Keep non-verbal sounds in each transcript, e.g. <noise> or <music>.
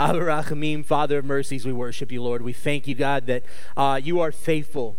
Abarachamim, Father of mercies, we worship you, Lord. We thank you, God, that uh, you are faithful,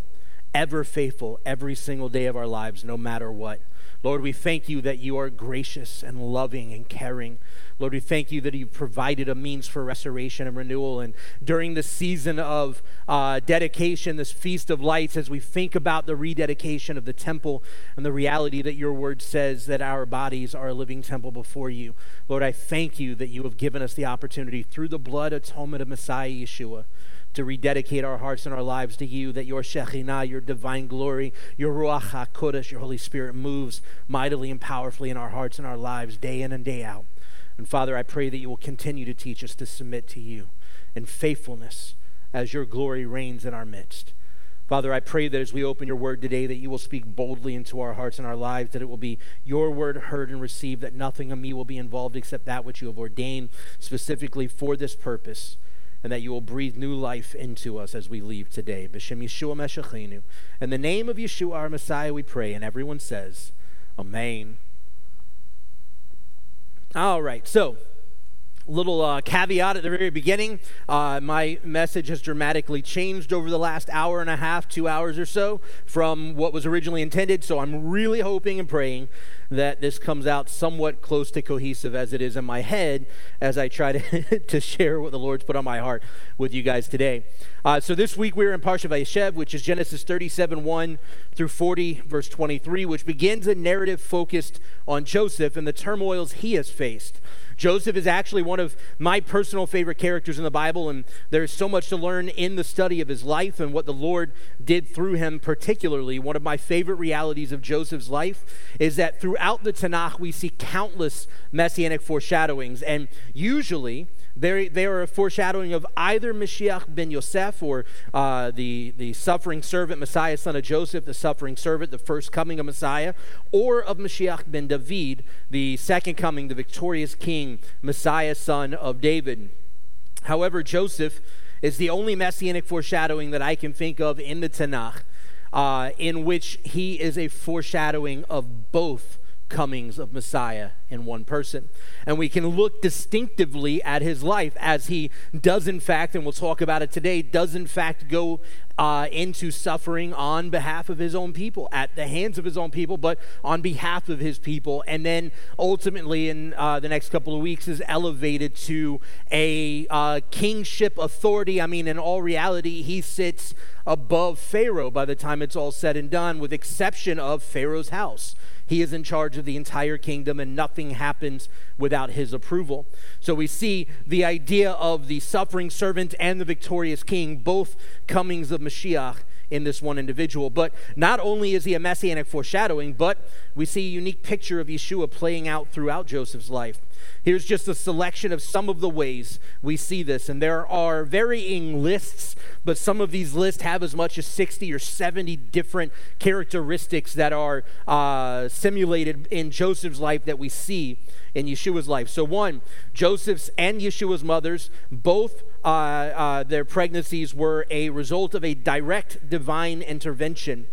ever faithful, every single day of our lives, no matter what. Lord, we thank you that you are gracious and loving and caring. Lord, we thank you that you've provided a means for restoration and renewal. And during this season of uh, dedication, this Feast of Lights, as we think about the rededication of the temple and the reality that your word says that our bodies are a living temple before you, Lord, I thank you that you have given us the opportunity through the blood atonement of Messiah Yeshua to rededicate our hearts and our lives to you, that your Shekhinah, your divine glory, your Ruach HaKodesh, your Holy Spirit moves mightily and powerfully in our hearts and our lives day in and day out. And Father, I pray that you will continue to teach us to submit to you in faithfulness as your glory reigns in our midst. Father, I pray that as we open your word today, that you will speak boldly into our hearts and our lives, that it will be your word heard and received, that nothing of me will be involved except that which you have ordained specifically for this purpose, and that you will breathe new life into us as we leave today. B'Shem Yeshua Meshicheinu. In the name of Yeshua, our Messiah, we pray, and everyone says, Amen. All right, so little uh, caveat at the very beginning uh, my message has dramatically changed over the last hour and a half two hours or so from what was originally intended so i'm really hoping and praying that this comes out somewhat close to cohesive as it is in my head as I try to, <laughs> to share what the Lord's put on my heart with you guys today. Uh, so this week we're in Parsha Vayeshev, which is Genesis 37, 1 through 40, verse 23, which begins a narrative focused on Joseph and the turmoils he has faced. Joseph is actually one of my personal favorite characters in the Bible, and there's so much to learn in the study of his life and what the Lord did through him, particularly. One of my favorite realities of Joseph's life is that throughout the Tanakh, we see countless messianic foreshadowings, and usually, they, they are a foreshadowing of either Mashiach ben Yosef or uh, the, the suffering servant, Messiah, son of Joseph, the suffering servant, the first coming of Messiah, or of Mashiach ben David, the second coming, the victorious king, Messiah, son of David. However, Joseph is the only messianic foreshadowing that I can think of in the Tanakh uh, in which he is a foreshadowing of both comings of Messiah in one person. And we can look distinctively at his life as he does, in fact, and we'll talk about it today, does in fact go uh, into suffering on behalf of his own people, at the hands of his own people, but on behalf of his people. And then ultimately, in uh, the next couple of weeks, is elevated to a uh, kingship authority. I mean, in all reality, he sits above Pharaoh by the time it's all said and done, with exception of Pharaoh's house. He is in charge of the entire kingdom, and nothing happens without his approval. So we see the idea of the suffering servant and the victorious king, both comings of Mashiach in this one individual. But not only is he a messianic foreshadowing, but we see a unique picture of Yeshua playing out throughout Joseph's life. Here's just a selection of some of the ways we see this. And there are varying lists, but some of these lists have as much as 60 or 70 different characteristics that are uh, simulated in Joseph's life that we see in Yeshua's life. So, one, Joseph's and Yeshua's mothers, both uh, uh, their pregnancies were a result of a direct divine intervention.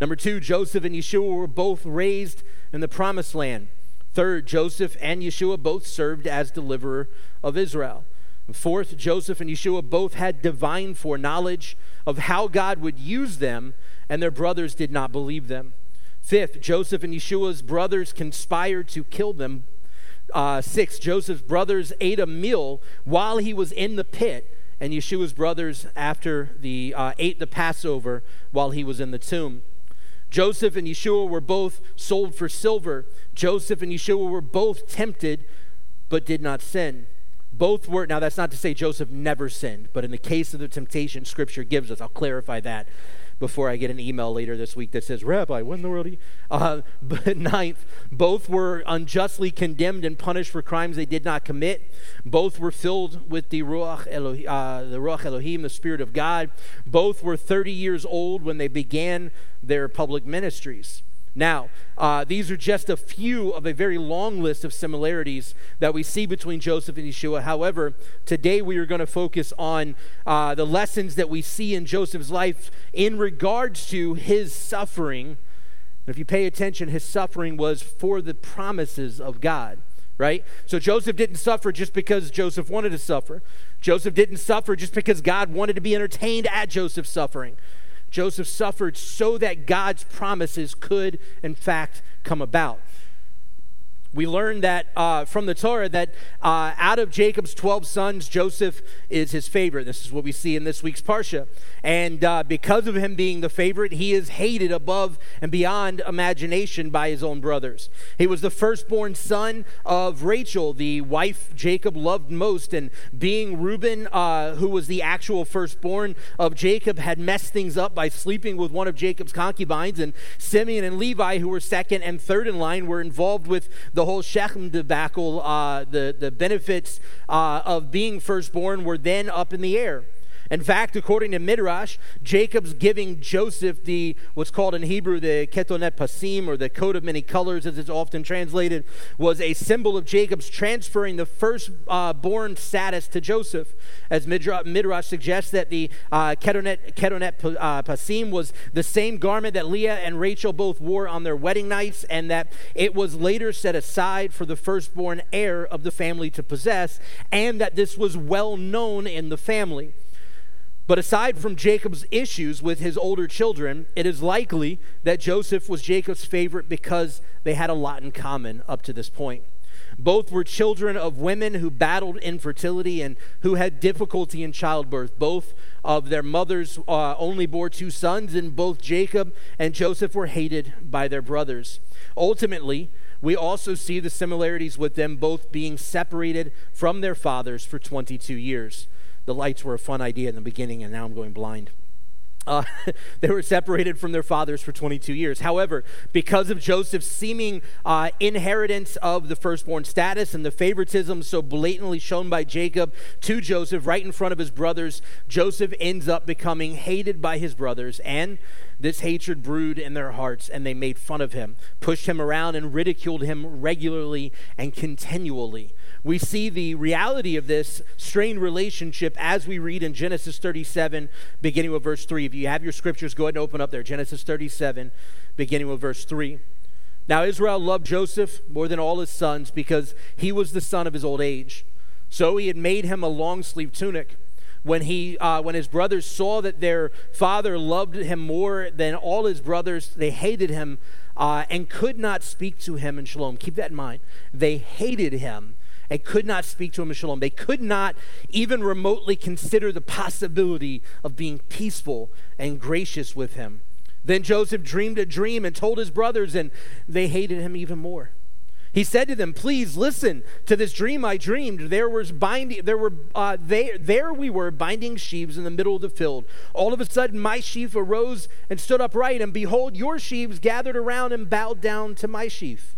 Number two, Joseph and Yeshua were both raised in the promised land. Third, Joseph and Yeshua both served as deliverer of Israel. Fourth, Joseph and Yeshua both had divine foreknowledge of how God would use them, and their brothers did not believe them. Fifth, Joseph and Yeshua's brothers conspired to kill them. Uh, sixth, Joseph's brothers ate a meal while he was in the pit, and Yeshua's brothers after the uh, ate the Passover while he was in the tomb. Joseph and Yeshua were both sold for silver. Joseph and Yeshua were both tempted, but did not sin. Both were, now that's not to say Joseph never sinned, but in the case of the temptation, Scripture gives us, I'll clarify that before I get an email later this week that says, Rabbi, when the world? Uh, <laughs> but ninth, both were unjustly condemned and punished for crimes they did not commit. Both were filled with the Ruach, Elohim, uh, the Ruach Elohim, the Spirit of God. Both were 30 years old when they began their public ministries. Now, uh, these are just a few of a very long list of similarities that we see between Joseph and Yeshua. However, today we are going to focus on uh, the lessons that we see in Joseph's life in regards to his suffering. If you pay attention, his suffering was for the promises of God. right? So Joseph didn't suffer just because Joseph wanted to suffer. Joseph didn't suffer just because God wanted to be entertained at Joseph's suffering. Joseph suffered so that God's promises could, in fact, come about we learn that uh, from the Torah that uh, out of Jacob's 12 sons, Joseph is his favorite. This is what we see in this week's Parsha. And uh, because of him being the favorite, he is hated above and beyond imagination by his own brothers. He was the firstborn son of Rachel, the wife Jacob loved most. And being Reuben, uh, who was the actual firstborn of Jacob, had messed things up by sleeping with one of Jacob's concubines. And Simeon and Levi, who were second and third in line, were involved with the the whole Shechem debacle, uh, the, the benefits uh, of being firstborn were then up in the air. In fact, according to Midrash, Jacob's giving Joseph the what's called in Hebrew the ketonet pasim, or the coat of many colors, as it's often translated, was a symbol of Jacob's transferring the firstborn uh, status to Joseph. As Midrash suggests that the uh, ketonet, ketonet uh, pasim was the same garment that Leah and Rachel both wore on their wedding nights, and that it was later set aside for the firstborn heir of the family to possess, and that this was well known in the family. But aside from Jacob's issues with his older children, it is likely that Joseph was Jacob's favorite because they had a lot in common up to this point. Both were children of women who battled infertility and who had difficulty in childbirth. Both of their mothers uh, only bore two sons, and both Jacob and Joseph were hated by their brothers. Ultimately, we also see the similarities with them both being separated from their fathers for 22 years the lights were a fun idea in the beginning, and now I'm going blind. Uh, <laughs> they were separated from their fathers for 22 years. However, because of Joseph's seeming uh, inheritance of the firstborn status and the favoritism so blatantly shown by Jacob to Joseph right in front of his brothers, Joseph ends up becoming hated by his brothers. And this hatred brewed in their hearts, and they made fun of him, pushed him around, and ridiculed him regularly and continually we see the reality of this strained relationship as we read in Genesis 37, beginning with verse 3. If you have your scriptures, go ahead and open up there. Genesis 37, beginning with verse 3. Now, Israel loved Joseph more than all his sons because he was the son of his old age. So he had made him a long sleeved tunic. When, he, uh, when his brothers saw that their father loved him more than all his brothers, they hated him uh, and could not speak to him in shalom. Keep that in mind. They hated him and could not speak to him in shalom. They could not even remotely consider the possibility of being peaceful and gracious with him. Then Joseph dreamed a dream and told his brothers, and they hated him even more. He said to them, "Please listen to this dream I dreamed. There was binding. There were uh, they, there we were binding sheaves in the middle of the field. All of a sudden, my sheaf arose and stood upright, and behold, your sheaves gathered around and bowed down to my sheaf.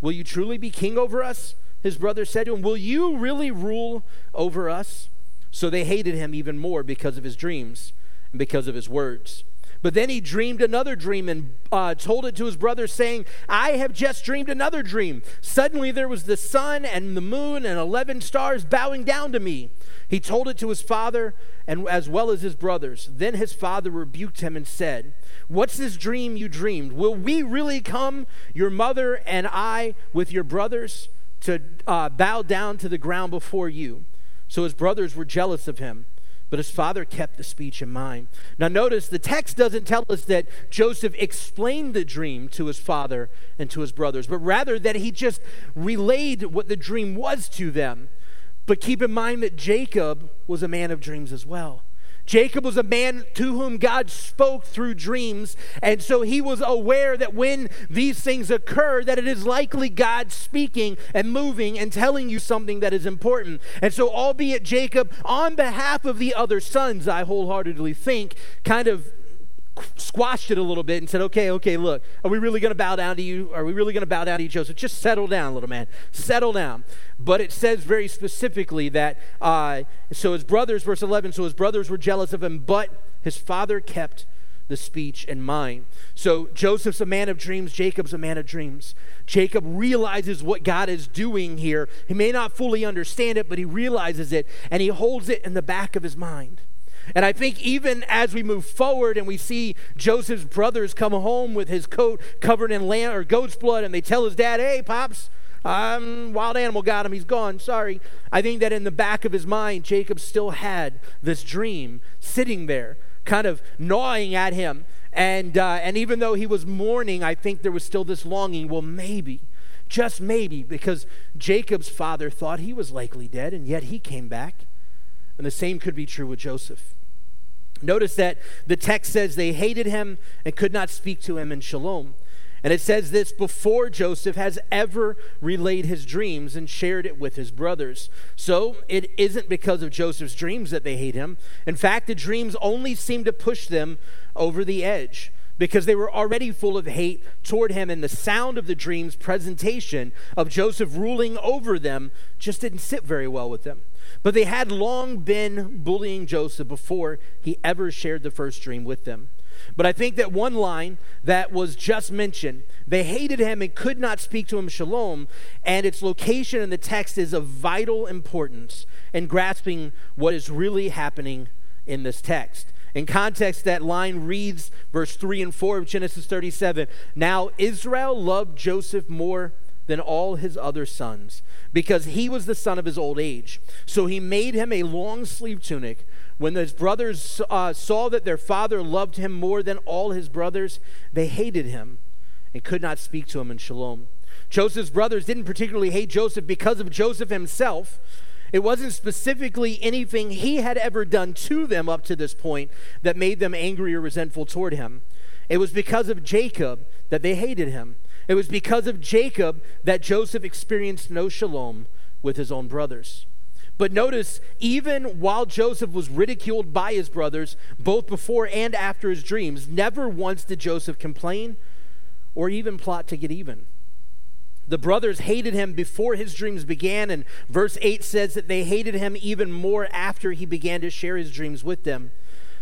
Will you truly be king over us?" His brothers said to him, Will you really rule over us? So they hated him even more because of his dreams and because of his words. But then he dreamed another dream and uh, told it to his brothers, saying, I have just dreamed another dream. Suddenly there was the sun and the moon and 11 stars bowing down to me. He told it to his father and as well as his brothers. Then his father rebuked him and said, What's this dream you dreamed? Will we really come, your mother and I, with your brothers? To uh, bow down to the ground before you. So his brothers were jealous of him, but his father kept the speech in mind. Now, notice the text doesn't tell us that Joseph explained the dream to his father and to his brothers, but rather that he just relayed what the dream was to them. But keep in mind that Jacob was a man of dreams as well. Jacob was a man to whom God spoke through dreams, and so he was aware that when these things occur, that it is likely God speaking and moving and telling you something that is important. And so, albeit Jacob, on behalf of the other sons, I wholeheartedly think, kind of squashed it a little bit and said, okay, okay, look, are we really going to bow down to you? Are we really going to bow down to you, Joseph? Just settle down, little man. Settle down. But it says very specifically that, uh, so his brothers, verse 11, so his brothers were jealous of him, but his father kept the speech in mind. So Joseph's a man of dreams, Jacob's a man of dreams. Jacob realizes what God is doing here. He may not fully understand it, but he realizes it and he holds it in the back of his mind. And I think even as we move forward and we see Joseph's brothers come home with his coat covered in lamb or goat's blood, and they tell his dad, "Hey, pops, Um, wild animal got him. He's gone. Sorry. I think that in the back of his mind, Jacob still had this dream sitting there, kind of gnawing at him. And, uh, and even though he was mourning, I think there was still this longing. Well, maybe, just maybe, because Jacob's father thought he was likely dead, and yet he came back. And the same could be true with Joseph. Notice that the text says they hated him and could not speak to him in shalom. And it says this before Joseph has ever relayed his dreams and shared it with his brothers. So it isn't because of Joseph's dreams that they hate him. In fact, the dreams only seem to push them over the edge because they were already full of hate toward him, and the sound of the dream's presentation of Joseph ruling over them just didn't sit very well with them. But they had long been bullying Joseph before he ever shared the first dream with them. But I think that one line that was just mentioned, they hated him and could not speak to him shalom, and its location in the text is of vital importance in grasping what is really happening in this text. In context, that line reads, verse 3 and 4 of Genesis 37 Now Israel loved Joseph more than all his other sons, because he was the son of his old age. So he made him a long sleeve tunic. When his brothers uh, saw that their father loved him more than all his brothers, they hated him and could not speak to him in shalom. Joseph's brothers didn't particularly hate Joseph because of Joseph himself. It wasn't specifically anything he had ever done to them up to this point that made them angry or resentful toward him. It was because of Jacob that they hated him. It was because of Jacob that Joseph experienced no shalom with his own brothers. But notice, even while Joseph was ridiculed by his brothers, both before and after his dreams, never once did Joseph complain or even plot to get even. The brothers hated him before his dreams began, and verse 8 says that they hated him even more after he began to share his dreams with them.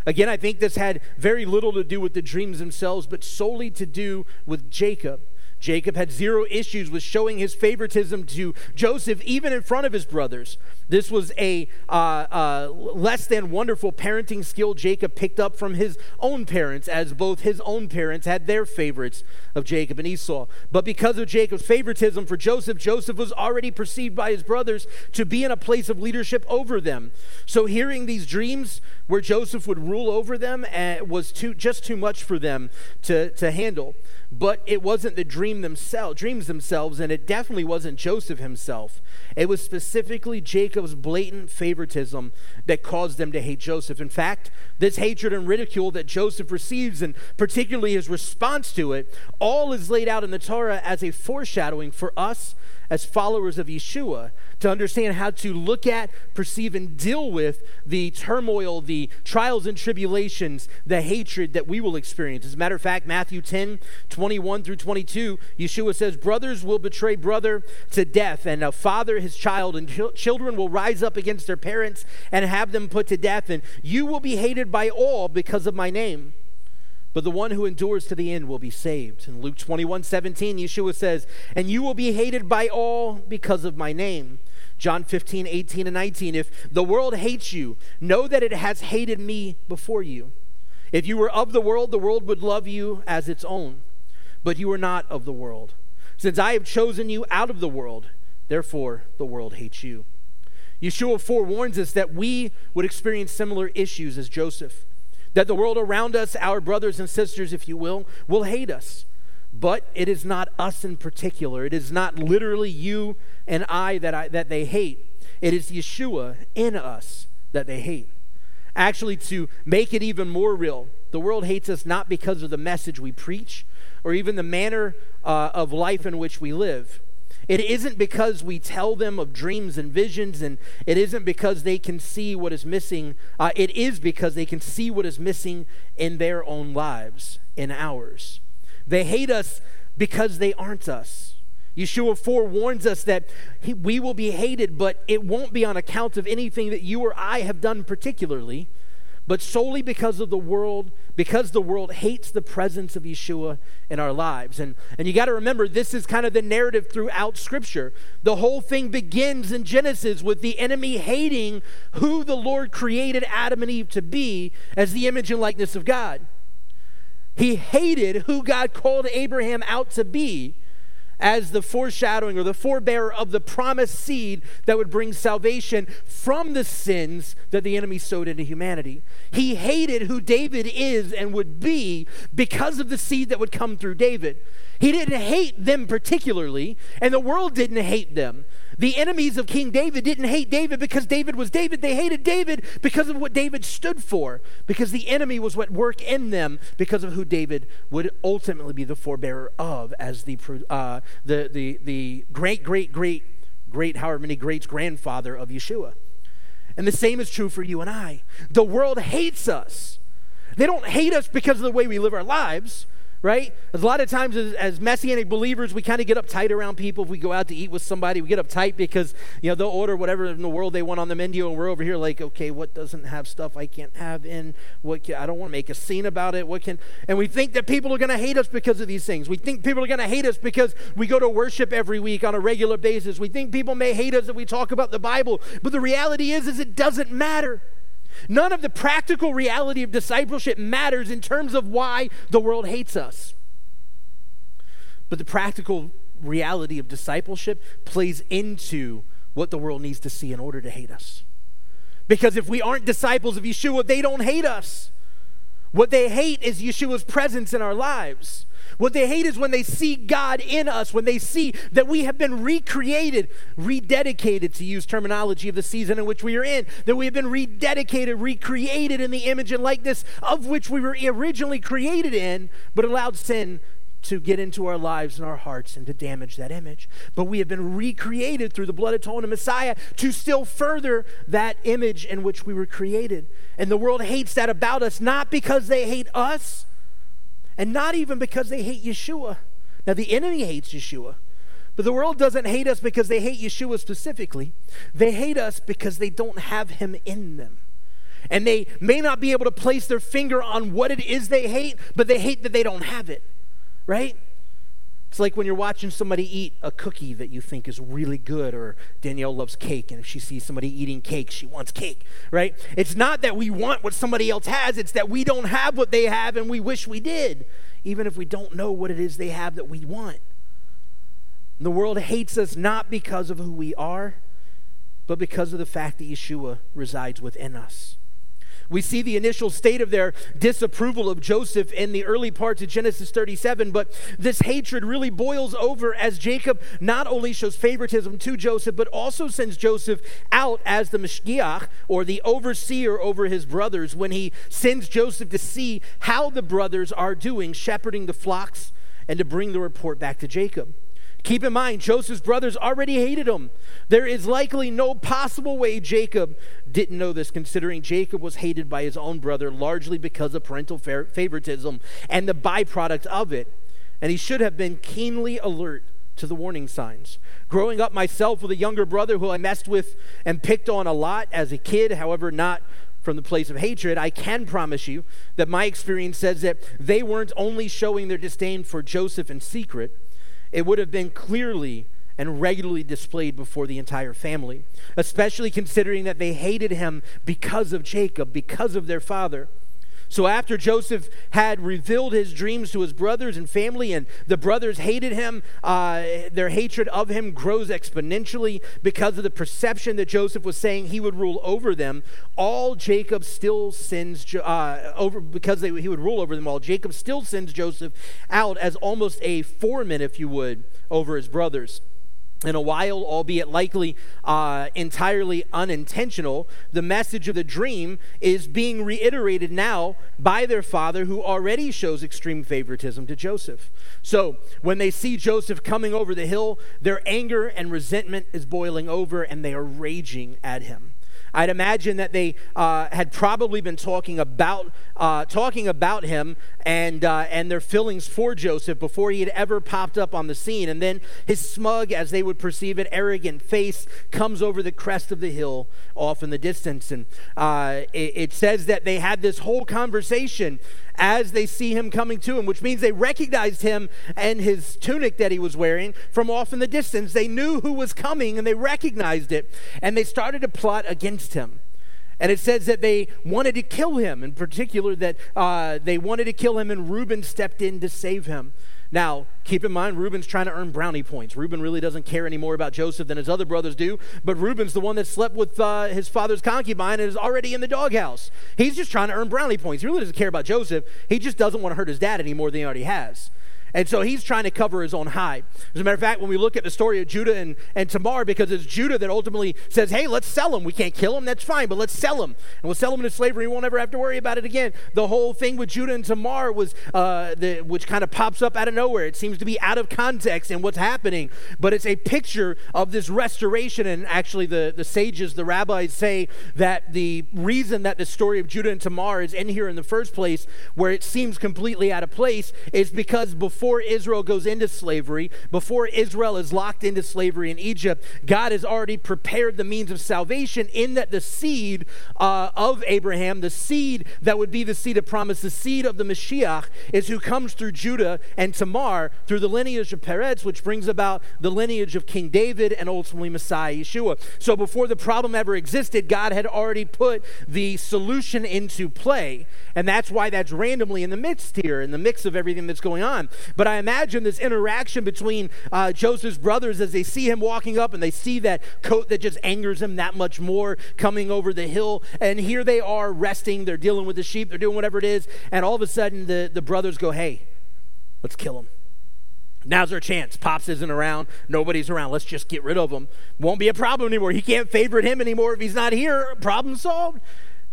Again, I think this had very little to do with the dreams themselves, but solely to do with Jacob. Jacob had zero issues with showing his favoritism to Joseph, even in front of his brothers. This was a uh, uh, less than wonderful parenting skill Jacob picked up from his own parents, as both his own parents had their favorites of Jacob and Esau. But because of Jacob's favoritism for Joseph, Joseph was already perceived by his brothers to be in a place of leadership over them. So hearing these dreams where Joseph would rule over them uh, was too, just too much for them to, to handle but it wasn't the dream themselves, dreams themselves, and it definitely wasn't Joseph himself. It was specifically Jacob's blatant favoritism that caused them to hate Joseph. In fact, this hatred and ridicule that Joseph receives, and particularly his response to it, all is laid out in the Torah as a foreshadowing for us as followers of Yeshua to understand how to look at, perceive, and deal with the turmoil, the trials and tribulations, the hatred that we will experience. As a matter of fact, Matthew 10 21 through 22, Yeshua says, Brothers will betray brother to death, and a father his child, and ch- children will rise up against their parents and have them put to death, and you will be hated by all because of my name but the one who endures to the end will be saved. In Luke 21 17, Yeshua says, And you will be hated by all because of my name. John 15, 18, and 19. If the world hates you, know that it has hated me before you. If you were of the world, the world would love you as its own. But you are not of the world. Since I have chosen you out of the world, therefore the world hates you. Yeshua forewarns us that we would experience similar issues as Joseph that the world around us, our brothers and sisters, if you will, will hate us. But it is not us in particular. It is not literally you and I that, I, that they hate. It is Yeshua in us that they hate. Actually, to make it even more real, the world hates us not because of the message we preach or even the manner uh, of life in which we live. It isn't because we tell them of dreams and visions, and it isn't because they can see what is missing. Uh, it is because they can see what is missing in their own lives, in ours. They hate us because they aren't us. Yeshua forewarns us that he, we will be hated, but it won't be on account of anything that you or I have done particularly but solely because of the world, because the world hates the presence of Yeshua in our lives. And, and you got to remember, this is kind of the narrative throughout Scripture. The whole thing begins in Genesis with the enemy hating who the Lord created Adam and Eve to be as the image and likeness of God. He hated who God called Abraham out to be as the foreshadowing or the forebearer of the promised seed that would bring salvation from the sins that the enemy sowed into humanity. He hated who David is and would be because of the seed that would come through David. He didn't hate them particularly, and the world didn't hate them. The enemies of King David didn't hate David because David was David. They hated David because of what David stood for, because the enemy was what worked in them because of who David would ultimately be the forebearer of as the, uh, the, the, the great, great, great, great, however many greats grandfather of Yeshua. And the same is true for you and I. The world hates us. They don't hate us because of the way we live our lives right? a lot of times as, as messianic believers, we kind of get uptight around people. If we go out to eat with somebody, we get uptight because, you know, they'll order whatever in the world they want on the menu, and we're over here like, okay, what doesn't have stuff I can't have in? What can, I don't want to make a scene about it. What can, and we think that people are going to hate us because of these things. We think people are going to hate us because we go to worship every week on a regular basis. We think people may hate us if we talk about the Bible, but the reality is, is it doesn't matter. None of the practical reality of discipleship matters in terms of why the world hates us. But the practical reality of discipleship plays into what the world needs to see in order to hate us. Because if we aren't disciples of Yeshua, they don't hate us. What they hate is Yeshua's presence in our lives. What they hate is when they see God in us, when they see that we have been recreated, rededicated, to use terminology of the season in which we are in, that we have been rededicated, recreated in the image and likeness of which we were originally created in, but allowed sin to get into our lives and our hearts and to damage that image. But we have been recreated through the blood atonement Messiah to still further that image in which we were created. And the world hates that about us, not because they hate us, and not even because they hate Yeshua. Now, the enemy hates Yeshua, but the world doesn't hate us because they hate Yeshua specifically. They hate us because they don't have him in them. And they may not be able to place their finger on what it is they hate, but they hate that they don't have it, right? It's like when you're watching somebody eat a cookie that you think is really good, or Danielle loves cake, and if she sees somebody eating cake, she wants cake, right? It's not that we want what somebody else has, it's that we don't have what they have and we wish we did, even if we don't know what it is they have that we want. The world hates us not because of who we are, but because of the fact that Yeshua resides within us. We see the initial state of their disapproval of Joseph in the early parts of Genesis 37, but this hatred really boils over as Jacob not only shows favoritism to Joseph, but also sends Joseph out as the Mashgiach, or the overseer over his brothers, when he sends Joseph to see how the brothers are doing, shepherding the flocks, and to bring the report back to Jacob. Keep in mind, Joseph's brothers already hated him. There is likely no possible way Jacob didn't know this, considering Jacob was hated by his own brother largely because of parental favoritism and the byproduct of it. And he should have been keenly alert to the warning signs. Growing up myself with a younger brother who I messed with and picked on a lot as a kid, however, not from the place of hatred, I can promise you that my experience says that they weren't only showing their disdain for Joseph in secret it would have been clearly and regularly displayed before the entire family, especially considering that they hated him because of Jacob, because of their father. So after Joseph had revealed his dreams to his brothers and family, and the brothers hated him, uh, their hatred of him grows exponentially because of the perception that Joseph was saying he would rule over them. All Jacob still sends uh, over because they, he would rule over them all. Jacob still sends Joseph out as almost a foreman, if you would, over his brothers in a while, albeit likely uh, entirely unintentional, the message of the dream is being reiterated now by their father, who already shows extreme favoritism to Joseph. So, when they see Joseph coming over the hill, their anger and resentment is boiling over, and they are raging at him. I'd imagine that they uh, had probably been talking about uh, talking about him and uh, and their feelings for Joseph before he had ever popped up on the scene. And then his smug, as they would perceive it, arrogant face comes over the crest of the hill off in the distance. And uh, it, it says that they had this whole conversation as they see him coming to him, which means they recognized him and his tunic that he was wearing from off in the distance. They knew who was coming and they recognized it, and they started to plot against him. And it says that they wanted to kill him, in particular, that uh, they wanted to kill him, and Reuben stepped in to save him. Now, keep in mind, Reuben's trying to earn brownie points. Reuben really doesn't care any more about Joseph than his other brothers do, but Reuben's the one that slept with uh, his father's concubine and is already in the doghouse. He's just trying to earn brownie points. He really doesn't care about Joseph. He just doesn't want to hurt his dad any more than he already has. And so he's trying to cover his own hide. As a matter of fact, when we look at the story of Judah and, and Tamar, because it's Judah that ultimately says, hey, let's sell him. We can't kill him, that's fine, but let's sell him. And we'll sell him into slavery. We won't ever have to worry about it again. The whole thing with Judah and Tamar was, uh, the, which kind of pops up out of nowhere. It seems to be out of context in what's happening, but it's a picture of this restoration. And actually, the, the sages, the rabbis say that the reason that the story of Judah and Tamar is in here in the first place, where it seems completely out of place, is because before before Israel goes into slavery, before Israel is locked into slavery in Egypt, God has already prepared the means of salvation in that the seed uh, of Abraham, the seed that would be the seed of promise, the seed of the Mashiach, is who comes through Judah and Tamar through the lineage of Peretz, which brings about the lineage of King David and ultimately Messiah Yeshua. So before the problem ever existed, God had already put the solution into play. And that's why that's randomly in the midst here, in the mix of everything that's going on. But I imagine this interaction between uh, Joseph's brothers as they see him walking up and they see that coat that just angers him that much more coming over the hill. And here they are resting. They're dealing with the sheep. They're doing whatever it is. And all of a sudden, the, the brothers go, hey, let's kill him. Now's our chance. Pops isn't around. Nobody's around. Let's just get rid of him. Won't be a problem anymore. He can't favorite him anymore if he's not here. Problem solved.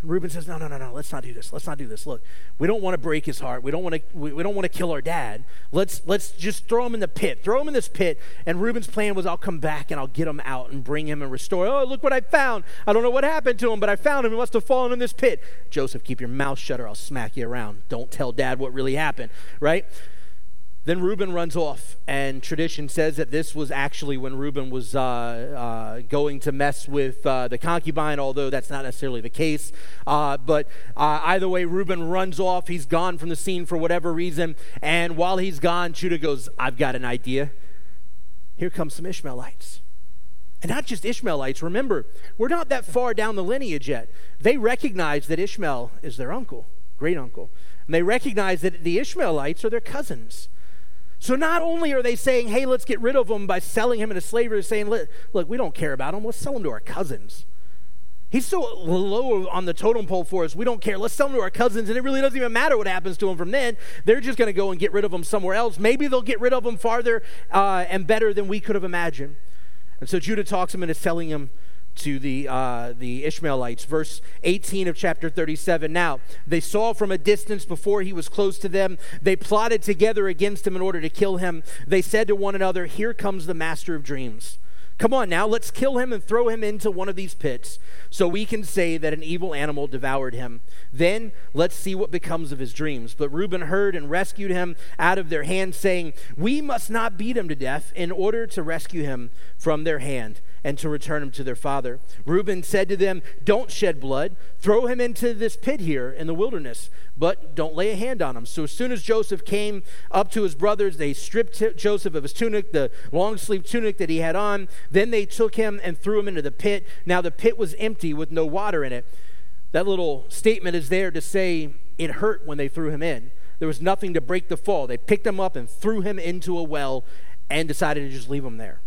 And Reuben says, No, no, no, no, let's not do this. Let's not do this. Look, we don't want to break his heart. We don't want to we, we don't want to kill our dad. Let's let's just throw him in the pit. Throw him in this pit. And Reuben's plan was I'll come back and I'll get him out and bring him and restore. Oh, look what I found. I don't know what happened to him, but I found him. He must have fallen in this pit. Joseph, keep your mouth shut or I'll smack you around. Don't tell dad what really happened. Right? Then Reuben runs off, and tradition says that this was actually when Reuben was uh, uh, going to mess with uh, the concubine, although that's not necessarily the case. Uh, but uh, either way, Reuben runs off. He's gone from the scene for whatever reason. And while he's gone, Judah goes, I've got an idea. Here comes some Ishmaelites. And not just Ishmaelites. Remember, we're not that far down the lineage yet. They recognize that Ishmael is their uncle, great uncle. And they recognize that the Ishmaelites are their cousins. So not only are they saying, hey, let's get rid of him by selling him into slavery, they're saying, look, we don't care about him. Let's sell him to our cousins. He's so low on the totem pole for us. We don't care. Let's sell him to our cousins, and it really doesn't even matter what happens to him from then. They're just going to go and get rid of him somewhere else. Maybe they'll get rid of him farther uh, and better than we could have imagined. And so Judah talks him into selling him to the, uh, the Ishmaelites. Verse 18 of chapter 37. Now, they saw from a distance before he was close to them. They plotted together against him in order to kill him. They said to one another, Here comes the master of dreams. Come on now, let's kill him and throw him into one of these pits so we can say that an evil animal devoured him. Then let's see what becomes of his dreams. But Reuben heard and rescued him out of their hand, saying, We must not beat him to death in order to rescue him from their hand and to return him to their father. Reuben said to them, Don't shed blood. Throw him into this pit here in the wilderness, but don't lay a hand on him. So as soon as Joseph came up to his brothers, they stripped Joseph of his tunic, the long sleeved tunic that he had on. Then they took him and threw him into the pit. Now the pit was empty with no water in it. That little statement is there to say it hurt when they threw him in. There was nothing to break the fall. They picked him up and threw him into a well and decided to just leave him there.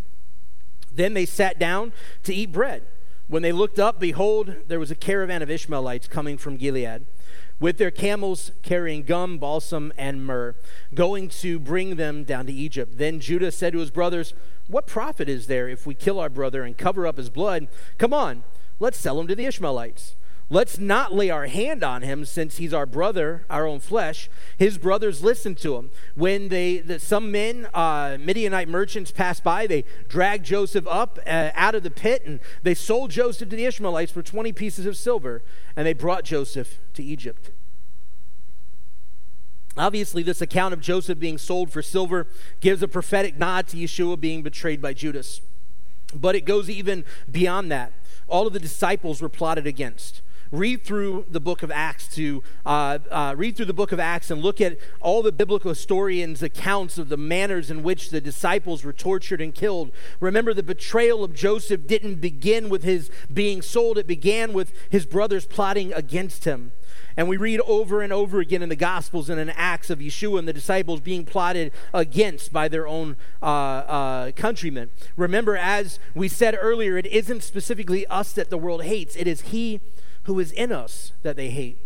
Then they sat down to eat bread. When they looked up, behold, there was a caravan of Ishmaelites coming from Gilead, with their camels carrying gum, balsam, and myrrh, going to bring them down to Egypt. Then Judah said to his brothers, What profit is there if we kill our brother and cover up his blood? Come on, let's sell him to the Ishmaelites. Let's not lay our hand on him since he's our brother, our own flesh. His brothers listened to him. When they, the, some men, uh, Midianite merchants, passed by, they dragged Joseph up uh, out of the pit and they sold Joseph to the Ishmaelites for 20 pieces of silver and they brought Joseph to Egypt. Obviously, this account of Joseph being sold for silver gives a prophetic nod to Yeshua being betrayed by Judas. But it goes even beyond that. All of the disciples were plotted against. Read through the book of Acts to uh, uh, read through the book of Acts and look at all the biblical historians' accounts of the manners in which the disciples were tortured and killed. Remember, the betrayal of Joseph didn't begin with his being sold; it began with his brothers plotting against him. And we read over and over again in the Gospels and in Acts of Yeshua and the disciples being plotted against by their own uh, uh, countrymen. Remember, as we said earlier, it isn't specifically us that the world hates, it is He who is in us that they hate.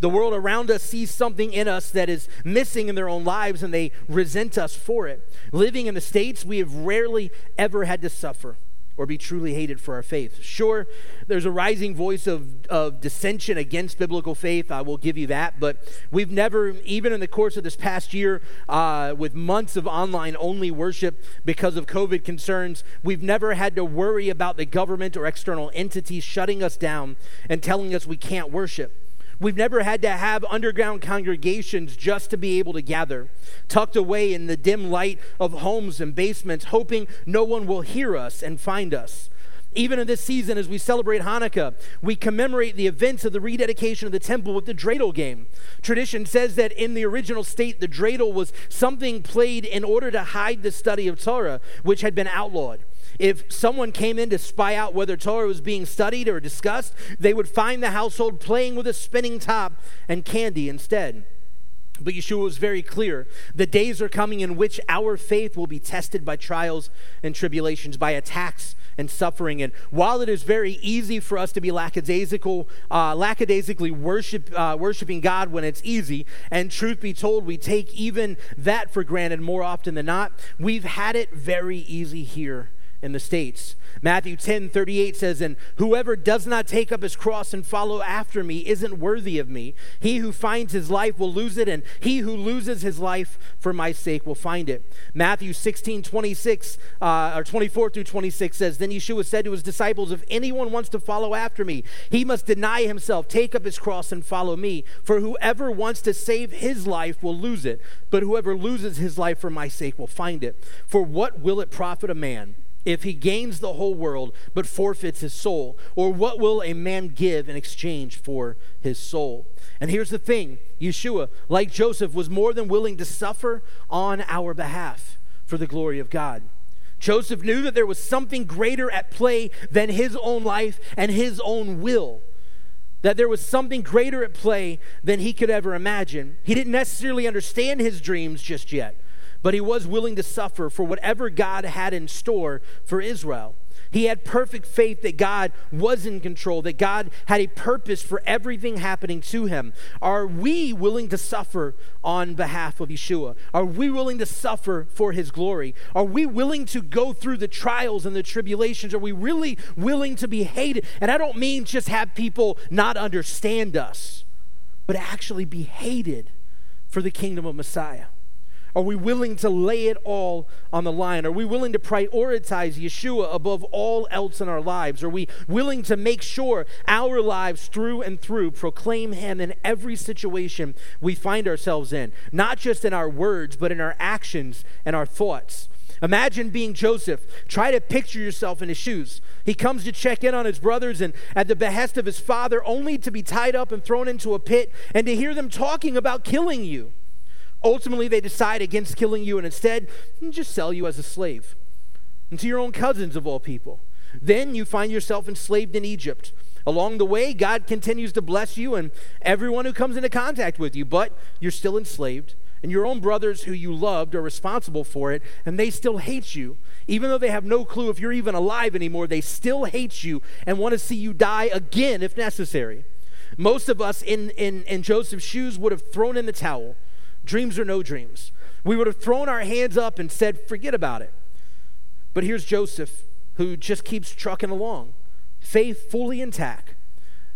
The world around us sees something in us that is missing in their own lives and they resent us for it. Living in the States, we have rarely ever had to suffer or be truly hated for our faith. Sure, there's a rising voice of, of dissension against biblical faith. I will give you that. But we've never, even in the course of this past year, uh, with months of online only worship because of COVID concerns, we've never had to worry about the government or external entities shutting us down and telling us we can't worship. We've never had to have underground congregations just to be able to gather, tucked away in the dim light of homes and basements, hoping no one will hear us and find us. Even in this season, as we celebrate Hanukkah, we commemorate the events of the rededication of the temple with the dreidel game. Tradition says that in the original state, the dreidel was something played in order to hide the study of Torah, which had been outlawed. If someone came in to spy out whether Torah was being studied or discussed, they would find the household playing with a spinning top and candy instead. But Yeshua was very clear. The days are coming in which our faith will be tested by trials and tribulations, by attacks and suffering. And while it is very easy for us to be lackadaisical, uh, lackadaisically worship, uh, worshiping God when it's easy, and truth be told, we take even that for granted more often than not, we've had it very easy here in the States. Matthew 10 38 says, And whoever does not take up his cross and follow after me isn't worthy of me. He who finds his life will lose it, and he who loses his life for my sake will find it. Matthew 16 26 uh, or 24 through 26 says, Then Yeshua said to his disciples, If anyone wants to follow after me, he must deny himself, take up his cross, and follow me. For whoever wants to save his life will lose it, but whoever loses his life for my sake will find it. For what will it profit a man? If he gains the whole world but forfeits his soul? Or what will a man give in exchange for his soul? And here's the thing Yeshua, like Joseph, was more than willing to suffer on our behalf for the glory of God. Joseph knew that there was something greater at play than his own life and his own will. That there was something greater at play than he could ever imagine. He didn't necessarily understand his dreams just yet but he was willing to suffer for whatever God had in store for Israel. He had perfect faith that God was in control, that God had a purpose for everything happening to him. Are we willing to suffer on behalf of Yeshua? Are we willing to suffer for his glory? Are we willing to go through the trials and the tribulations? Are we really willing to be hated? And I don't mean just have people not understand us, but actually be hated for the kingdom of Messiah. Are we willing to lay it all on the line? Are we willing to prioritize Yeshua above all else in our lives? Are we willing to make sure our lives through and through proclaim Him in every situation we find ourselves in? Not just in our words, but in our actions and our thoughts. Imagine being Joseph. Try to picture yourself in his shoes. He comes to check in on his brothers and at the behest of his father, only to be tied up and thrown into a pit and to hear them talking about killing you. Ultimately, they decide against killing you and instead hmm, just sell you as a slave and to your own cousins of all people. Then you find yourself enslaved in Egypt. Along the way, God continues to bless you and everyone who comes into contact with you, but you're still enslaved, and your own brothers who you loved are responsible for it, and they still hate you. Even though they have no clue if you're even alive anymore, they still hate you and want to see you die again if necessary. Most of us in, in, in Joseph's shoes would have thrown in the towel dreams or no dreams. We would have thrown our hands up and said, forget about it. But here's Joseph, who just keeps trucking along, faith fully intact,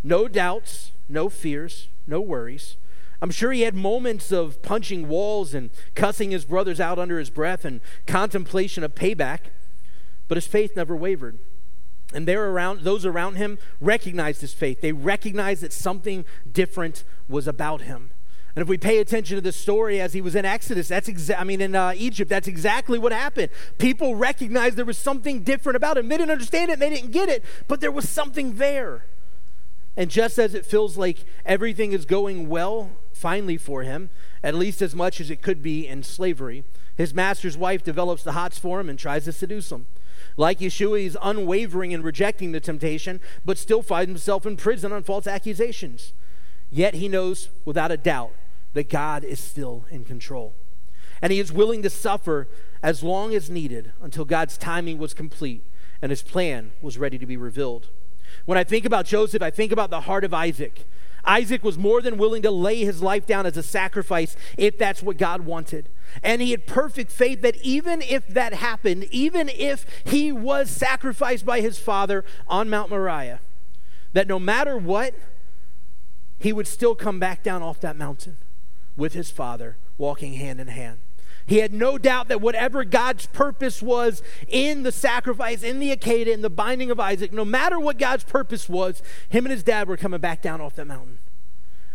no doubts, no fears, no worries. I'm sure he had moments of punching walls and cussing his brothers out under his breath and contemplation of payback, but his faith never wavered. And there around those around him recognized his faith. They recognized that something different was about him. And if we pay attention to the story as he was in Exodus, that's exa- I mean in uh, Egypt, that's exactly what happened. People recognized there was something different about him. They didn't understand it, they didn't get it, but there was something there. And just as it feels like everything is going well, finally for him, at least as much as it could be in slavery, his master's wife develops the hots for him and tries to seduce him. Like Yeshua, he's unwavering in rejecting the temptation, but still finds himself in prison on false accusations. Yet he knows without a doubt that God is still in control. And he is willing to suffer as long as needed until God's timing was complete and his plan was ready to be revealed. When I think about Joseph, I think about the heart of Isaac. Isaac was more than willing to lay his life down as a sacrifice if that's what God wanted. And he had perfect faith that even if that happened, even if he was sacrificed by his father on Mount Moriah, that no matter what, he would still come back down off that mountain with his father, walking hand in hand. He had no doubt that whatever God's purpose was in the sacrifice, in the Akedah, in the binding of Isaac, no matter what God's purpose was, him and his dad were coming back down off that mountain.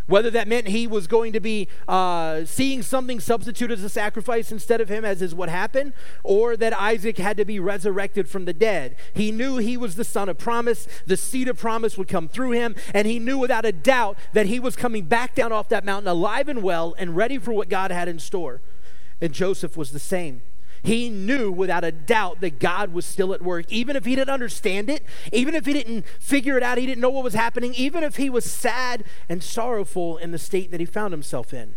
Whether that meant he was going to be uh, seeing something substitute as a sacrifice instead of him, as is what happened, or that Isaac had to be resurrected from the dead. He knew he was the son of promise, the seed of promise would come through him, and he knew without a doubt that he was coming back down off that mountain alive and well and ready for what God had in store. And Joseph was the same. He knew without a doubt that God was still at work. Even if he didn't understand it, even if he didn't figure it out, he didn't know what was happening, even if he was sad and sorrowful in the state that he found himself in,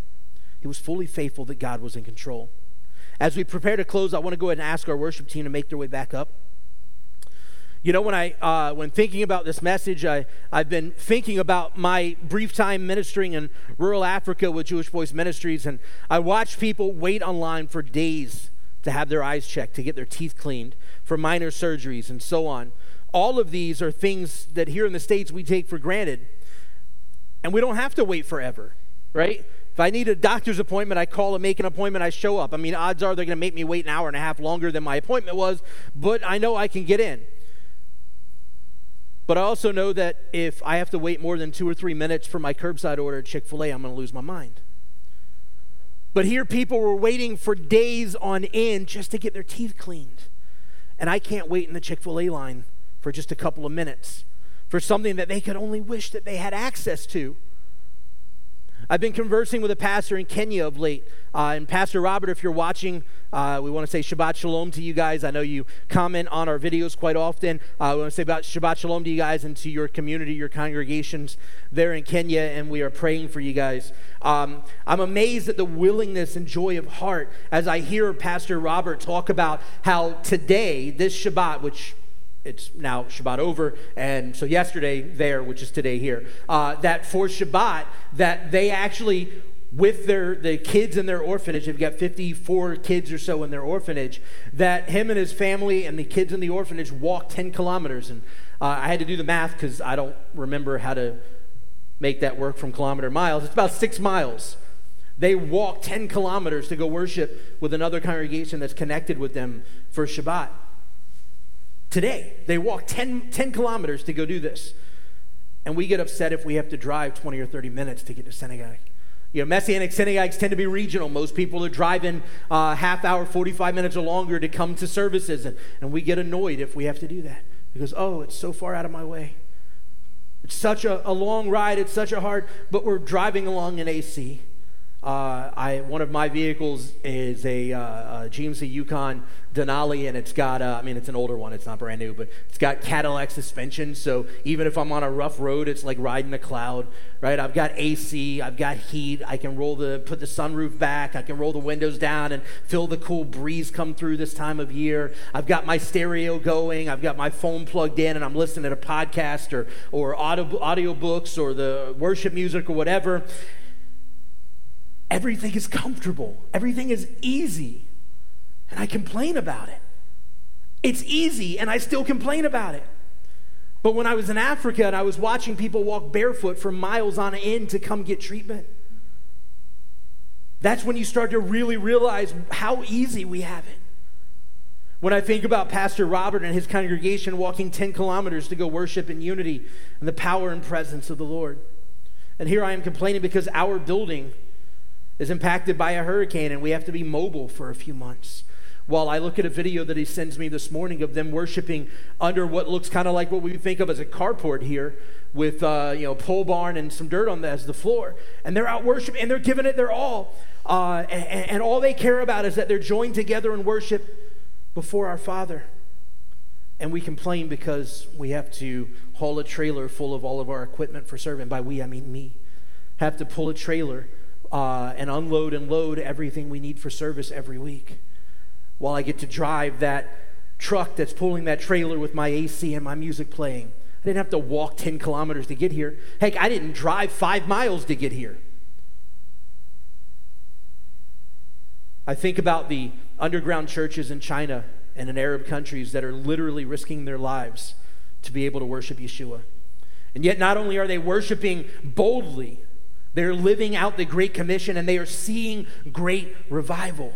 he was fully faithful that God was in control. As we prepare to close, I want to go ahead and ask our worship team to make their way back up. You know, when I uh, when thinking about this message, I I've been thinking about my brief time ministering in rural Africa with Jewish Voice Ministries, and I watched people wait online for days to have their eyes checked, to get their teeth cleaned, for minor surgeries, and so on. All of these are things that here in the states we take for granted, and we don't have to wait forever, right? If I need a doctor's appointment, I call and make an appointment, I show up. I mean, odds are they're going to make me wait an hour and a half longer than my appointment was, but I know I can get in. But I also know that if I have to wait more than two or three minutes for my curbside order at Chick fil A, I'm going to lose my mind. But here, people were waiting for days on end just to get their teeth cleaned. And I can't wait in the Chick fil A line for just a couple of minutes for something that they could only wish that they had access to. I've been conversing with a pastor in Kenya of late. Uh, and Pastor Robert, if you're watching, uh, we want to say Shabbat Shalom to you guys. I know you comment on our videos quite often. Uh, we want to say about Shabbat Shalom to you guys and to your community, your congregations there in Kenya, and we are praying for you guys. Um, I'm amazed at the willingness and joy of heart as I hear Pastor Robert talk about how today, this Shabbat, which it's now Shabbat over, and so yesterday there, which is today here, uh, that for Shabbat, that they actually with their the kids in their orphanage they've got 54 kids or so in their orphanage that him and his family and the kids in the orphanage walked 10 kilometers and uh, i had to do the math because i don't remember how to make that work from kilometer miles. It's about six miles. They walked 10 kilometers to go worship with another congregation that's connected with them for shabbat today. They walk 10, 10 kilometers to go do this. And we get upset if we have to drive 20 or 30 minutes to get to synagogue. You know, Messianic synagogues tend to be regional. Most people are driving uh, half hour, 45 minutes or longer to come to services. And, and we get annoyed if we have to do that because, oh, it's so far out of my way. It's such a, a long ride. It's such a hard, but we're driving along in AC. Uh, I, one of my vehicles is a, uh, a GMC Yukon Denali, and it's got, uh, I mean, it's an older one, it's not brand new, but it's got Cadillac suspension. So even if I'm on a rough road, it's like riding a cloud, right? I've got AC, I've got heat, I can roll the, put the sunroof back, I can roll the windows down and feel the cool breeze come through this time of year. I've got my stereo going, I've got my phone plugged in, and I'm listening to a podcast or, or audio, books or the worship music or whatever everything is comfortable, everything is easy, and I complain about it. It's easy, and I still complain about it. But when I was in Africa and I was watching people walk barefoot for miles on end to come get treatment, that's when you start to really realize how easy we have it. When I think about Pastor Robert and his congregation walking 10 kilometers to go worship in unity and the power and presence of the Lord. And here I am complaining because our building is impacted by a hurricane and we have to be mobile for a few months. while I look at a video that he sends me this morning of them worshiping under what looks kind of like what we think of as a carport here with uh, you know pole barn and some dirt on the, as the floor and they're out worshiping and they're giving it their all uh, and, and all they care about is that they're joined together in worship before our father. And we complain because we have to haul a trailer full of all of our equipment for serving. By we i mean me. Have to pull a trailer uh, and unload and load everything we need for service every week while I get to drive that truck that's pulling that trailer with my AC and my music playing. I didn't have to walk 10 kilometers to get here. Heck, I didn't drive five miles to get here. I think about the underground churches in China and in Arab countries that are literally risking their lives to be able to worship Yeshua. And yet, not only are they worshiping boldly, they're living out the Great Commission and they are seeing great revival.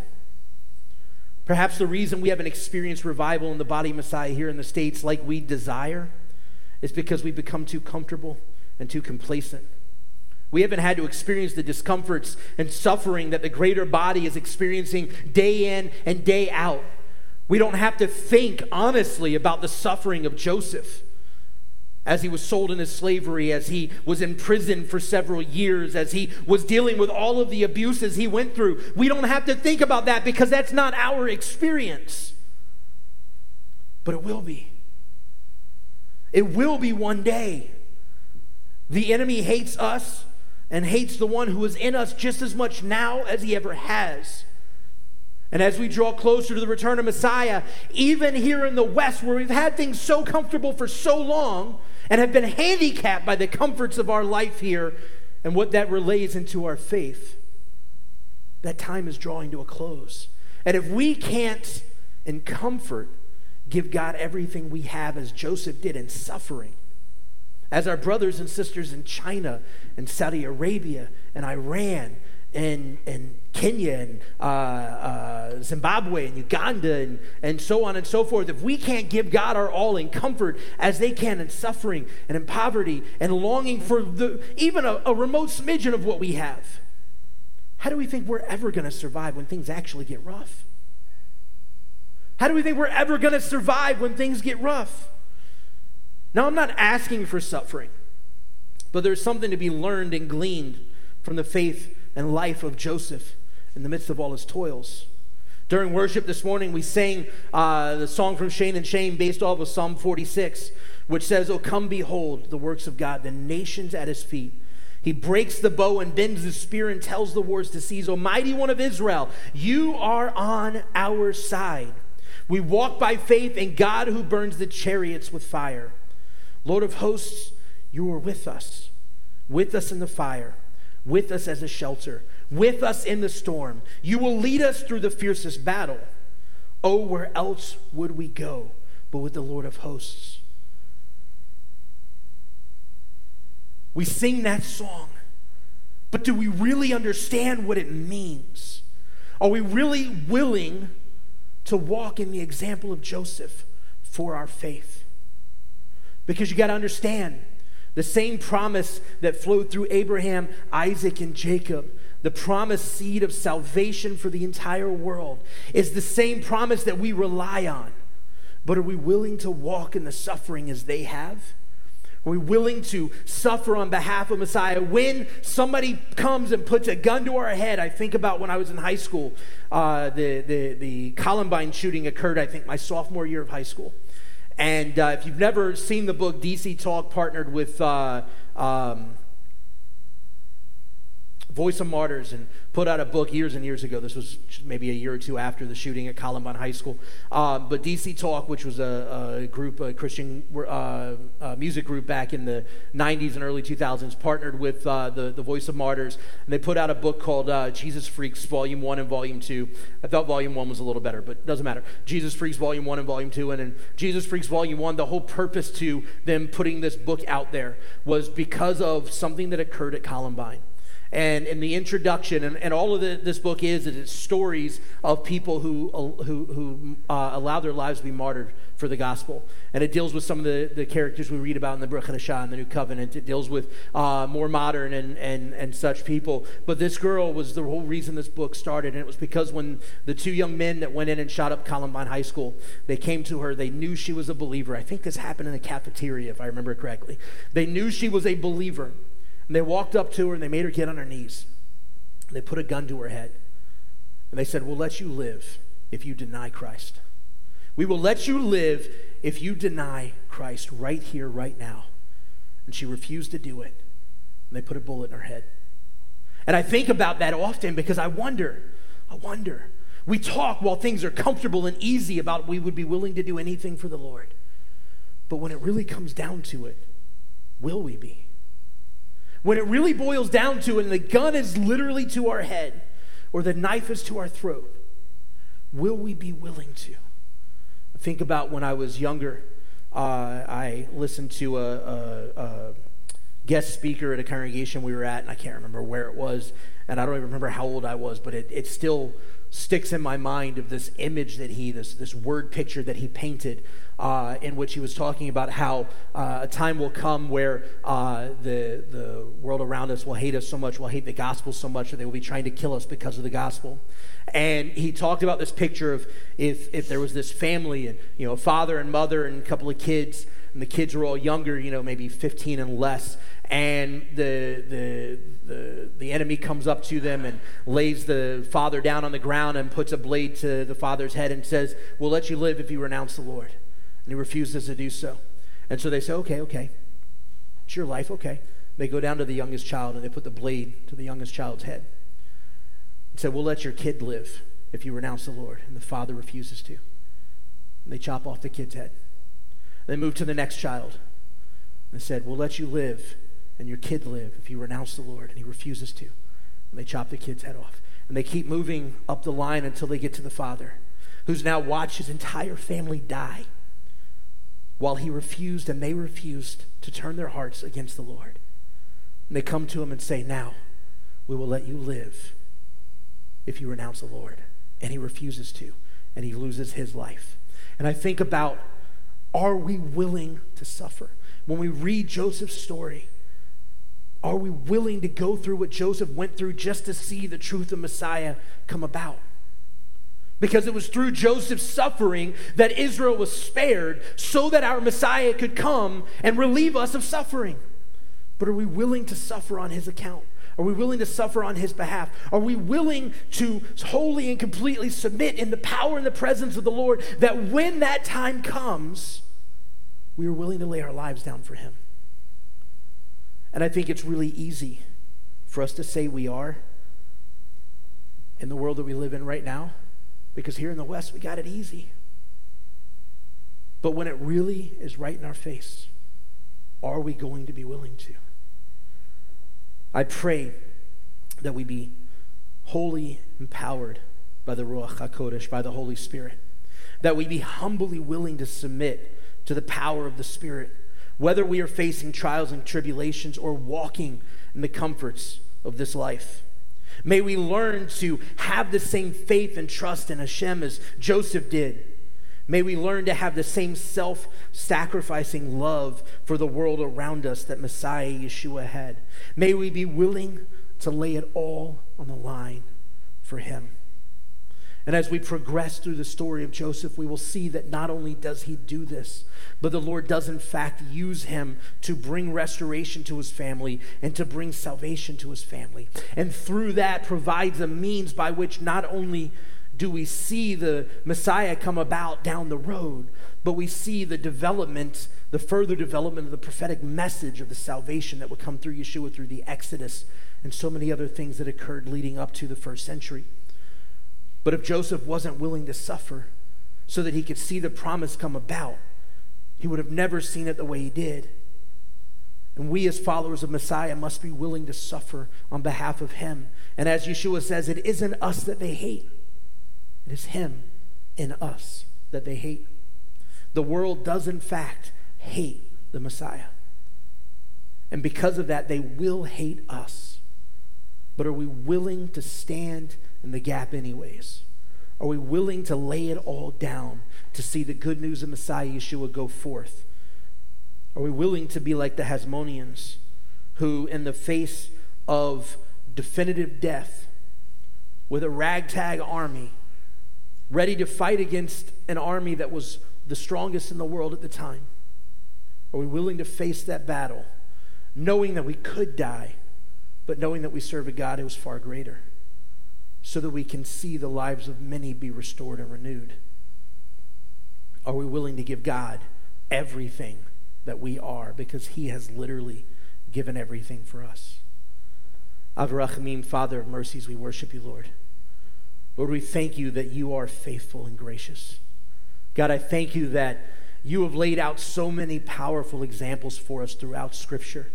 Perhaps the reason we haven't experienced revival in the body of Messiah here in the States like we desire is because we've become too comfortable and too complacent. We haven't had to experience the discomforts and suffering that the greater body is experiencing day in and day out. We don't have to think honestly about the suffering of Joseph as he was sold into slavery, as he was in prison for several years, as he was dealing with all of the abuses he went through. We don't have to think about that because that's not our experience. But it will be. It will be one day. The enemy hates us and hates the one who is in us just as much now as he ever has. And as we draw closer to the return of Messiah, even here in the West, where we've had things so comfortable for so long, and have been handicapped by the comforts of our life here and what that relays into our faith. That time is drawing to a close. And if we can't, in comfort, give God everything we have as Joseph did in suffering, as our brothers and sisters in China and Saudi Arabia and Iran and, and Kenya and uh, uh, Zimbabwe and Uganda and, and so on and so forth, if we can't give God our all in comfort as they can in suffering and in poverty and longing for the, even a, a remote smidgen of what we have, how do we think we're ever going to survive when things actually get rough? How do we think we're ever going to survive when things get rough? Now, I'm not asking for suffering, but there's something to be learned and gleaned from the faith and life of Joseph in the midst of all his toils. During worship this morning, we sang uh, the song from Shane and Shane based off of Psalm 46, which says, Oh, come behold the works of God, the nations at his feet. He breaks the bow and bends the spear and tells the wars to cease. O mighty one of Israel, you are on our side. We walk by faith in God who burns the chariots with fire. Lord of hosts, you are with us, with us in the fire with us as a shelter, with us in the storm. You will lead us through the fiercest battle. Oh, where else would we go but with the Lord of hosts? We sing that song, but do we really understand what it means? Are we really willing to walk in the example of Joseph for our faith? Because you got to understand the same promise that flowed through Abraham, Isaac, and Jacob, the promised seed of salvation for the entire world, is the same promise that we rely on. But are we willing to walk in the suffering as they have? Are we willing to suffer on behalf of Messiah? When somebody comes and puts a gun to our head, I think about when I was in high school. Uh, the, the, the Columbine shooting occurred, I think, my sophomore year of high school. And uh, if you've never seen the book, DC Talk partnered with uh, um, Voice of Martyrs and put out a book years and years ago. This was maybe a year or two after the shooting at Columbine High School. Uh, but DC Talk, which was a, a group, a Christian uh, a music group back in the 90s and early 2000s, partnered with uh, the, the Voice of Martyrs. And they put out a book called uh, Jesus Freaks, Volume 1 and Volume 2. I thought Volume 1 was a little better, but it doesn't matter. Jesus Freaks, Volume 1 and Volume 2. And in Jesus Freaks, Volume 1, the whole purpose to them putting this book out there was because of something that occurred at Columbine And in the introduction, and, and all of the, this book is, is it's stories of people who, who, who uh, allow their lives to be martyred for the gospel. And it deals with some of the, the characters we read about in the Brit Hadashah and the New Covenant. It deals with uh, more modern and, and, and such people. But this girl was the whole reason this book started. And it was because when the two young men that went in and shot up Columbine High School, they came to her. They knew she was a believer. I think this happened in the cafeteria, if I remember correctly. They knew she was a believer. And they walked up to her and they made her get on her knees. And they put a gun to her head. And they said, We'll let you live if you deny Christ. We will let you live if you deny Christ right here, right now. And she refused to do it. And they put a bullet in her head. And I think about that often because I wonder, I wonder. We talk while things are comfortable and easy about we would be willing to do anything for the Lord. But when it really comes down to it, will we be? When it really boils down to and the gun is literally to our head or the knife is to our throat, will we be willing to? Think about when I was younger, uh, I listened to a, a, a, guest speaker at a congregation we were at, and I can't remember where it was, and I don't even remember how old I was, but it, it still sticks in my mind of this image that he, this, this word picture that he painted uh, in which he was talking about how uh, a time will come where uh, the, the world around us will hate us so much, will hate the gospel so much that they will be trying to kill us because of the gospel. And he talked about this picture of if, if there was this family and, you know, a father and mother and a couple of kids, and the kids were all younger, you know, maybe 15 and less, and the, the, the, the enemy comes up to them and lays the father down on the ground and puts a blade to the father's head and says, We'll let you live if you renounce the Lord. And he refuses to do so. And so they say, Okay, okay. It's your life, okay. They go down to the youngest child and they put the blade to the youngest child's head and said, We'll let your kid live if you renounce the Lord. And the father refuses to. And they chop off the kid's head. They move to the next child and said, We'll let you live and your kid live if you renounce the Lord. And he refuses to. And they chop the kid's head off. And they keep moving up the line until they get to the father, who's now watched his entire family die while he refused and they refused to turn their hearts against the Lord. And they come to him and say, Now we will let you live if you renounce the Lord. And he refuses to, and he loses his life. And I think about are we willing to suffer? When we read Joseph's story, are we willing to go through what Joseph went through just to see the truth of Messiah come about? Because it was through Joseph's suffering that Israel was spared so that our Messiah could come and relieve us of suffering. But are we willing to suffer on his account? Are we willing to suffer on his behalf? Are we willing to wholly and completely submit in the power and the presence of the Lord that when that time comes, we are willing to lay our lives down for him? And I think it's really easy for us to say we are in the world that we live in right now because here in the West we got it easy. But when it really is right in our face, are we going to be willing to? I pray that we be wholly empowered by the Ruach HaKodesh, by the Holy Spirit, that we be humbly willing to submit to the power of the Spirit, whether we are facing trials and tribulations or walking in the comforts of this life. May we learn to have the same faith and trust in Hashem as Joseph did May we learn to have the same self sacrificing love for the world around us that Messiah Yeshua had. May we be willing to lay it all on the line for Him. And as we progress through the story of Joseph, we will see that not only does he do this, but the Lord does in fact use him to bring restoration to his family and to bring salvation to his family. And through that provides a means by which not only do we see the Messiah come about down the road, but we see the development, the further development of the prophetic message of the salvation that would come through Yeshua through the Exodus and so many other things that occurred leading up to the first century. But if Joseph wasn't willing to suffer so that he could see the promise come about, he would have never seen it the way he did. And we, as followers of Messiah, must be willing to suffer on behalf of him. And as Yeshua says, it isn't us that they hate, it is Him in us that they hate. The world does, in fact, hate the Messiah. And because of that, they will hate us. But are we willing to stand in the gap, anyways? Are we willing to lay it all down to see the good news of Messiah Yeshua go forth? Are we willing to be like the Hasmoneans, who, in the face of definitive death, with a ragtag army, ready to fight against an army that was the strongest in the world at the time? Are we willing to face that battle, knowing that we could die, but knowing that we serve a God who is far greater, so that we can see the lives of many be restored and renewed? Are we willing to give God everything that we are because He has literally given everything for us? Av HaRachamim, Father of mercies, we worship you, Lord. Lord, we thank you that you are faithful and gracious. God, I thank you that you have laid out so many powerful examples for us throughout Scripture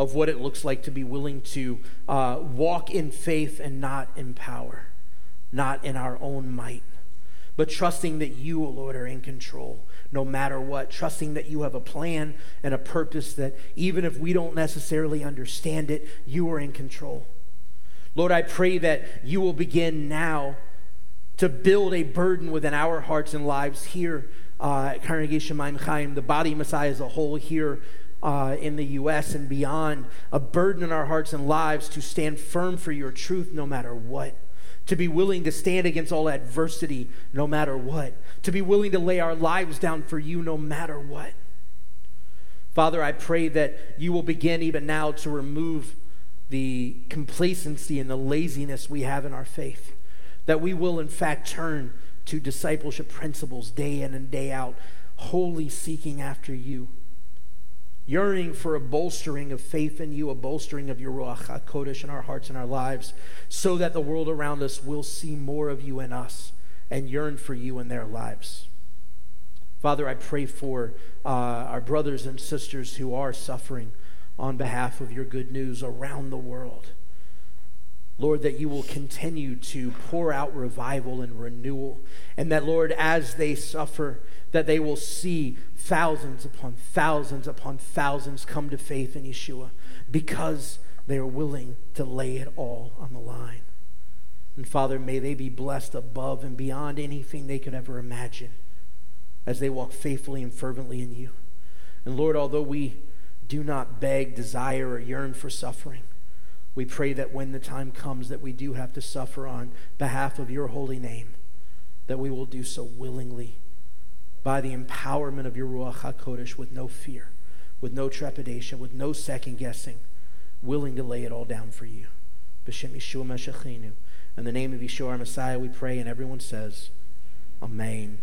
of what it looks like to be willing to uh, walk in faith and not in power, not in our own might, but trusting that you, O Lord, are in control no matter what, trusting that you have a plan and a purpose that even if we don't necessarily understand it, you are in control. Lord, I pray that you will begin now to build a burden within our hearts and lives here uh, at Congregation Maim Chaim, the body Messiah as a whole here uh, in the U.S. and beyond, a burden in our hearts and lives to stand firm for your truth no matter what, to be willing to stand against all adversity no matter what, to be willing to lay our lives down for you no matter what. Father, I pray that you will begin even now to remove the complacency and the laziness we have in our faith that we will, in fact, turn to discipleship principles day in and day out, wholly seeking after you, yearning for a bolstering of faith in you, a bolstering of your Ruach HaKodesh in our hearts and our lives, so that the world around us will see more of you in us and yearn for you in their lives. Father, I pray for uh, our brothers and sisters who are suffering on behalf of your good news around the world. Lord, that you will continue to pour out revival and renewal. And that, Lord, as they suffer, that they will see thousands upon thousands upon thousands come to faith in Yeshua because they are willing to lay it all on the line. And Father, may they be blessed above and beyond anything they could ever imagine as they walk faithfully and fervently in you. And Lord, although we do not beg, desire, or yearn for suffering, we pray that when the time comes that we do have to suffer on behalf of your holy name, that we will do so willingly by the empowerment of your Ruach HaKodesh with no fear, with no trepidation, with no second guessing, willing to lay it all down for you. B'Shem Yeshua. In the name of Yeshua our Messiah we pray, and everyone says, Amen.